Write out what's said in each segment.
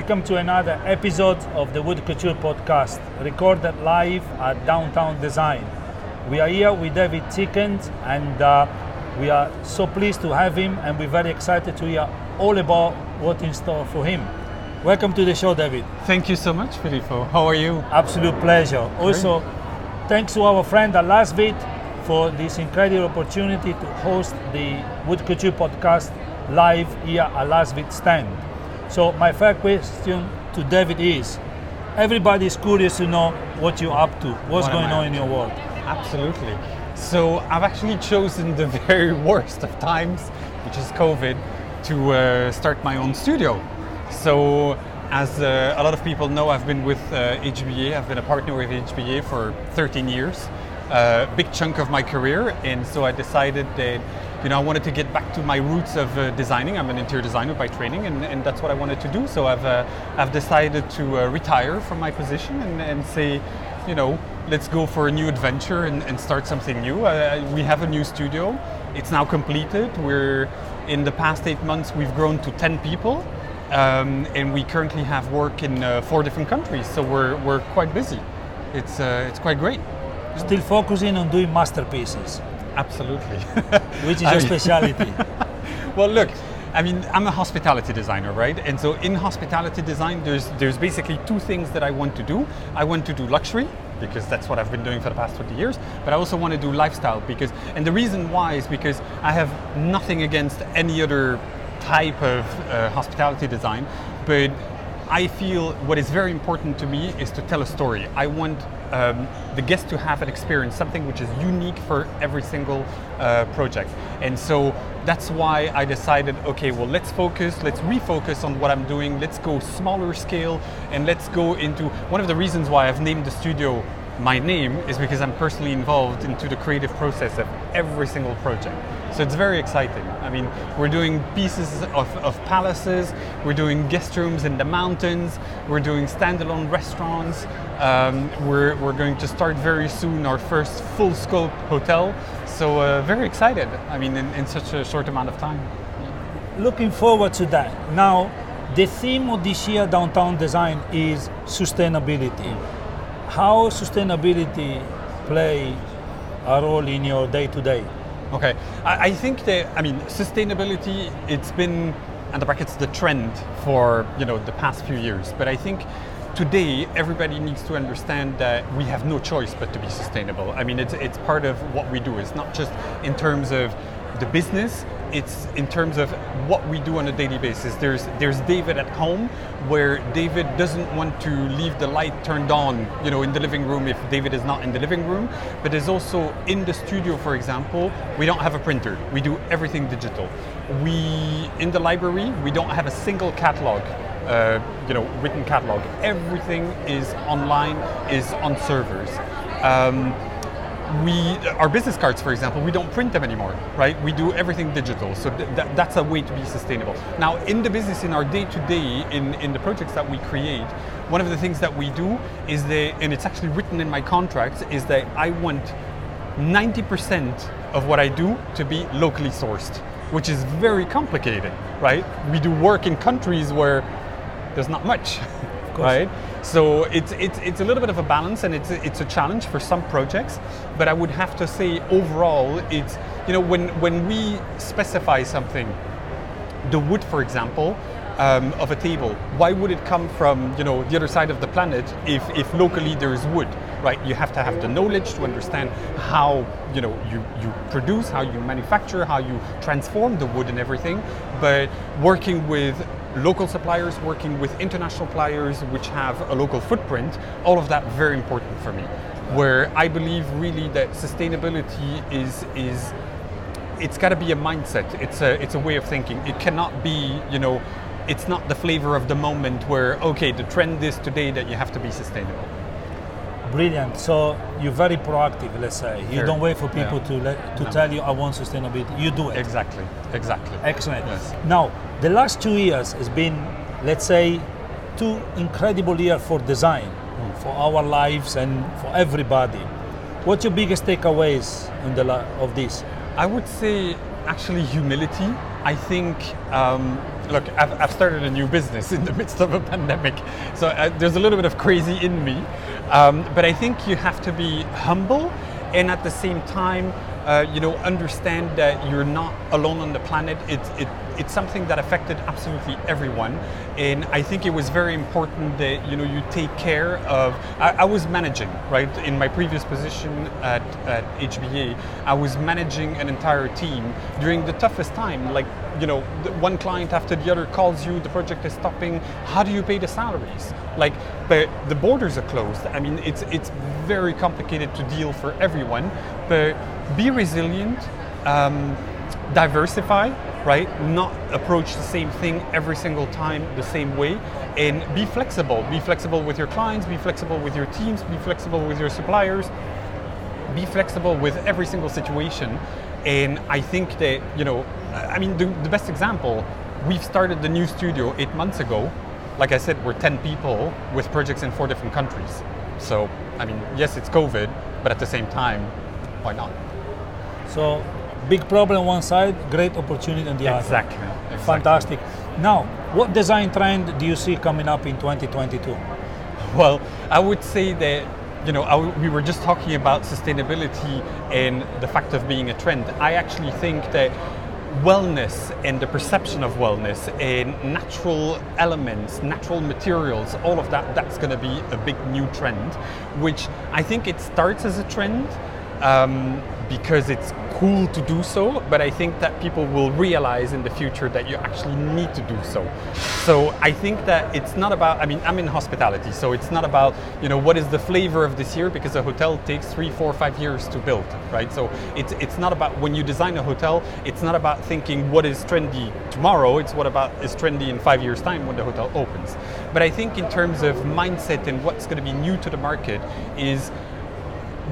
Welcome to another episode of the Wood Couture podcast, recorded live at Downtown Design. We are here with David T'Kint, and uh, we are so pleased to have him, and we're very excited to hear all about what's in store for him. Welcome to the show, David. Thank you so much, Filippo. How are you? Absolute pleasure. Also, thanks to our friend at Lasvit for this incredible opportunity to host the Wood Couture podcast live here at Lasvit stand. So my first question to David is, everybody is curious to know what you're up to, what's What going on in your world. Absolutely. So I've actually chosen the very worst of times, which is COVID, to uh, start my own studio. So as uh, a lot of people know, I've been with uh, HBA. I've been a partner with HBA for 13 years, a big chunk of my career, and so I decided that you know I wanted to get back to my roots of uh, designing. I'm an interior designer by training, and, and that's what I wanted to do. So I've uh, I've decided to uh, retire from my position and, and say, you know, let's go for a new adventure and, and start something new. Uh, we have a new studio. It's now completed. We're in the past eight months we've grown to 10 people. Um, and we currently have work in uh, four different countries, so we're, we're quite busy. It's, uh, it's quite great. Still focusing on doing masterpieces, Absolutely. which is I your mean- speciality. well, look, I mean, I'm a hospitality designer, right? And so in hospitality design, there's there's basically two things that I want to do. I want to do luxury because that's what I've been doing for the past 20 years, but I also want to do lifestyle because, and the reason why is because I have nothing against any other type of uh, hospitality design, but I feel what is very important to me is to tell a story. I want um, the guest to have an experience, something which is unique for every single uh, project. And so that's why I decided, okay, well, let's focus, let's refocus on what I'm doing, let's go smaller scale, and let's go into one of the reasons why I've named the studio my name is because I'm personally involved into the creative process of every single project. So it's very exciting. I mean, we're doing pieces of, of palaces, we're doing guest rooms in the mountains, we're doing standalone restaurants, um, we're, we're going to start very soon our first full scope hotel. So uh, very excited, I mean, in, in such a short amount of time. Looking forward to that. Now, the theme of this year downtown design is sustainability. How sustainability play a role in your day to day? Okay, I, I think that I mean sustainability. It's been, and the brackets, the trend for you know the past few years. But I think today everybody needs to understand that we have no choice but to be sustainable. I mean, it's it's part of what we do. It's not just in terms of the business. It's in terms of what we do on a daily basis. There's there's David at home, where David doesn't want to leave the light turned on, you know, in the living room if David is not in the living room. But there's also in the studio, for example, we don't have a printer. We do everything digital. We in the library we don't have a single catalog. Uh, you know, written catalog. Everything is online, is on servers. Um, we our business cards for example we don't print them anymore right? We do everything digital. So th- that, that's a way to be sustainable. Now in the business in our day to day in in the projects that we create one of the things that we do is that and it's actually written in my contracts is that i want 90% of what i do to be locally sourced which is very complicated right? We do work in countries where there's not much course. right so it's, it's, it's a little bit of a balance and it's, it's a challenge for some projects, but I would have to say overall, it's, you know, when, when we specify something, the wood, for example, um, of a table, why would it come from, you know, the other side of the planet if, if locally there is wood, right? You have to have the knowledge to understand how, you know, you, you produce, how you manufacture, how you transform the wood and everything, but working with local suppliers, working with international suppliers which have a local footprint, all of that very important for me. Where I believe really that sustainability is is it's got to be a mindset. It's a it's a way of thinking. It cannot be you know, it's not the flavor of the moment where okay the trend is today that you have to be sustainable. Brilliant. So you're very proactive, let's say. You Sure. don't wait for people Yeah. to let, to No. tell you I want sustainability. You do it. Exactly. Exactly. Excellent. Yes. Now, the last two years has been, let's say, two incredible years for design, Hmm. for our lives and for everybody. What's your biggest takeaways in the of this? I would say actually humility I think, um, look, I've, I've, started a new business in the midst of a pandemic, so uh, there's a little bit of crazy in me. Um, but I think you have to be humble and at the same time, uh, you know, understand that you're not alone on the planet. It, it, it's something that affected absolutely everyone, and I think it was very important that you know you take care of. I, I was managing right in my previous position at, at HBA. I was managing an entire team during the toughest time. Like you know, one client after the other calls you, the project is stopping. How do you pay the salaries? Like, but the borders are closed. I mean, it's it's very complicated to deal for everyone. But be resilient. Um, diversify, right? Not approach the same thing every single time the same way and be flexible. Be flexible with your clients, be flexible with your teams, be flexible with your suppliers, be flexible with every single situation. And I think that, you know, I mean, the, the best example, we've started the new studio eight months ago. Like I said, we're 10 people with projects in four different countries. So, I mean, yes, it's COVID, but at the same time, why not? So big problem on one side, great opportunity on the exactly. other. Exactly. Fantastic. Now, what design trend do you see coming up in 2022? Well, I would say that you know, we were just talking about sustainability and the fact of being a trend. I actually think that wellness and the perception of wellness and natural elements, natural materials, all of that, that's going to be a big new trend, which I think it starts as a trend um, because it's cool to do so, but I think that people will realize in the future that you actually need to do so. So I think that it's not about, I mean, I'm in hospitality, so it's not about, you know, what is the flavor of this year because a hotel takes three, four, five years to build, right? So it's, it's not about, when you design a hotel, it's not about thinking what is trendy tomorrow, it's what about is trendy in five years' time when the hotel opens. But I think in terms of mindset and what's going to be new to the market is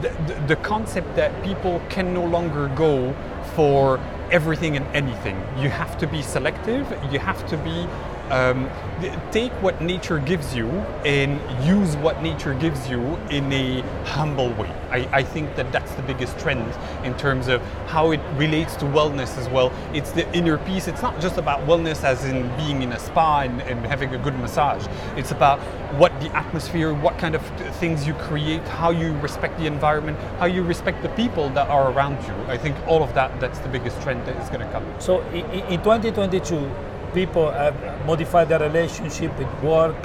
the, the, concept that people can no longer go for everything and anything. You have to be selective, you have to be um, take what nature gives you and use what nature gives you in a humble way. I, I, think that that's the biggest trend in terms of how it relates to wellness as well. It's the inner peace. It's not just about wellness as in being in a spa and, and having a good massage. It's about what the atmosphere, what kind of things you create, how you respect the environment, how you respect the people that are around you. I think all of that, that's the biggest trend that is going to come. So in, in 2022, people have modified their relationship with work,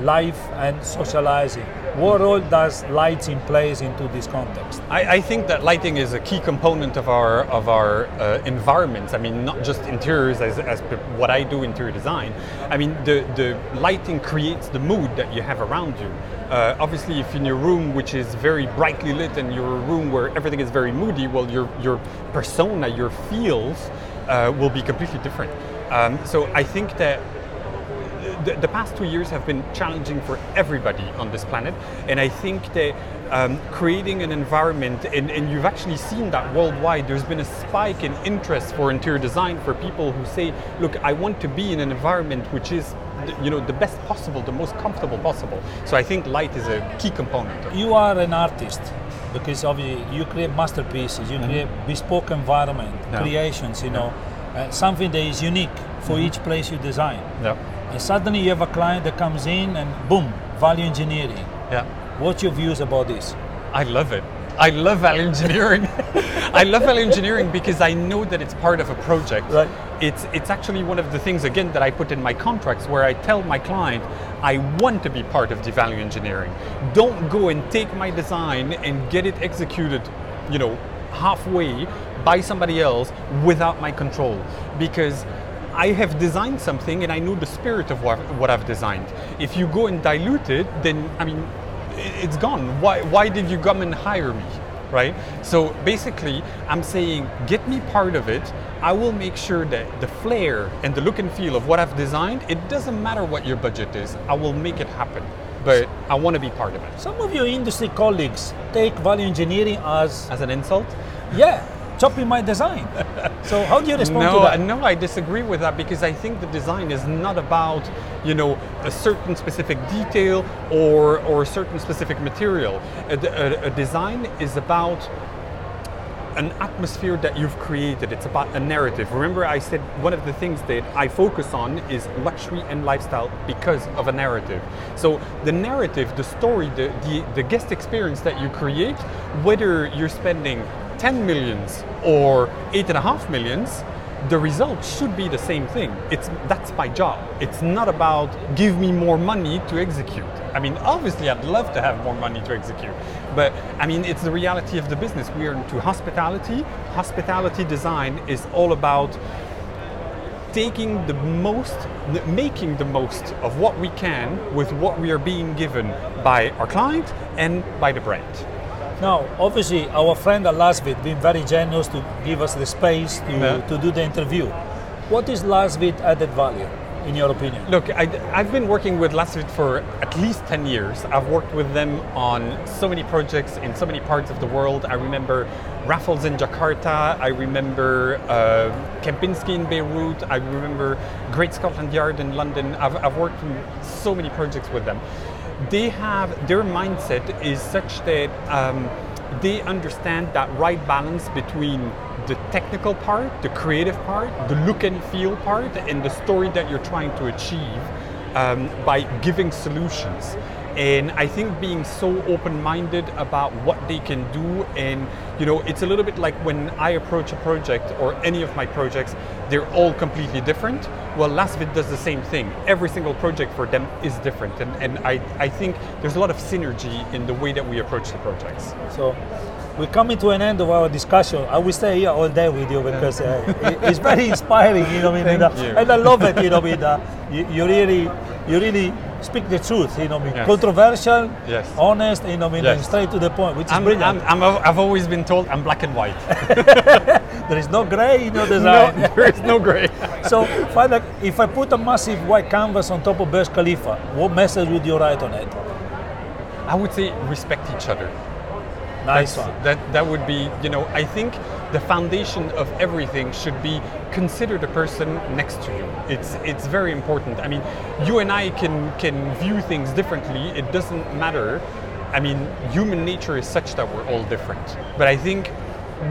life, and socializing. What role does lighting plays into this context? I, I, think that lighting is a key component of our of our uh, environments. I mean, not just interiors as, as what I do interior design. I mean, the, the lighting creates the mood that you have around you. Uh, obviously, if in your room, which is very brightly lit, and you're a room where everything is very moody, well, your your persona, your feels uh, will be completely different. Um, so I think that the, the, past two years have been challenging for everybody on this planet, and I think that um, creating an environment, and, and, you've actually seen that worldwide, there's been a spike in interest for interior design for people who say, look, I want to be in an environment which is you know the best possible the most comfortable possible. So i think light is a key component you are an artist because obviously you create masterpieces you mm-hmm. create bespoke environment yeah. creations you know uh, something that is unique for mm-hmm. each place you design. Yeah. And suddenly you have a client that comes in and boom, value engineering. Yeah. What's your views about this? I love it. I love value engineering. I love value engineering because I know that it's part of a project. Right. It's it's actually one of the things again that I put in my contracts where I tell my client I want to be part of the value engineering. Don't go and take my design and get it executed, you know, halfway by somebody else without my control because I have designed something and I know the spirit of what, what I've designed. If you go and dilute it, then I mean, it's gone. Why, why did you come and hire me? Right? So basically, I'm saying, get me part of it. I will make sure that the flair and the look and feel of what I've designed, it doesn't matter what your budget is, I will make it happen. But I want to be part of it. Some of your industry colleagues take value engineering as as an insult. Yeah, chopping my design. so how do you respond no, to that? No, I disagree with that because I think the design is not about you know a certain specific detail or or a certain specific material. A, a, a design is about an atmosphere that you've created. It's about a narrative. Remember, I said one of the things that I focus on is luxury and lifestyle because of a narrative. So the narrative, the story, the, the, the guest experience that you create, whether you're spending 10 millions or eight and a half millions, the result should be the same thing. It's that's my job. It's not about give me more money to execute. I mean, obviously, I'd love to have more money to execute, but I mean, it's the reality of the business. We are into hospitality. Hospitality design is all about taking the most, making the most of what we can with what we are being given by our client and by the brand. Now, obviously, our friend at Lasvit been very generous to give us the space to, Yeah. to do the interview. What is Lasvit added value, in your opinion? Look, I, have been working with Lasvit for at least 10 years. I've worked with them on so many projects in so many parts of the world. I remember Raffles in Jakarta, I remember uh, Kempinski in Beirut, I remember Great Scotland Yard in London. I've, I've worked on so many projects with them. They have, their mindset is such that um, they understand that right balance between the technical part, the creative part, the look and feel part, and the story that you're trying to achieve um, by giving solutions. And I think being so open-minded about what they can do, and you know, it's a little bit like when I approach a project or any of my projects, they're all completely different. Well, Lasvit does the same thing. Every single project for them is different, and, and I, I think there's a lot of synergy in the way that we approach the projects. So, we're coming to an end of our discussion. I will stay here all day with you because uh, it's very inspiring, you know. I mean, and, uh, and I love it, you know. I mean, uh, you, you really, you really speak the truth, you know. I mean, Yes. controversial, Yes. honest, you know. I mean, Yes. and straight to the point, which is I'm, brilliant. I'm, I'm, I've always been told I'm black and white. there is no gray in your no, design. there is no gray. so, Fadak, if I put a massive white canvas on top of Burj Khalifa, what message would you write on it? I would say respect each other. Nice That's- one. That that would be, you know, I think the foundation of everything should be consider the person next to you. It's it's very important. I mean, you and I can can view things differently. It doesn't matter. I mean, human nature is such that we're all different. But I think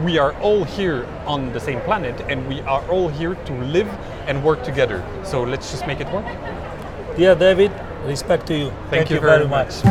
we are all here on the same planet and we are all here to live and work together. So let's just make it work. Dear David, respect to you. Thank you very much.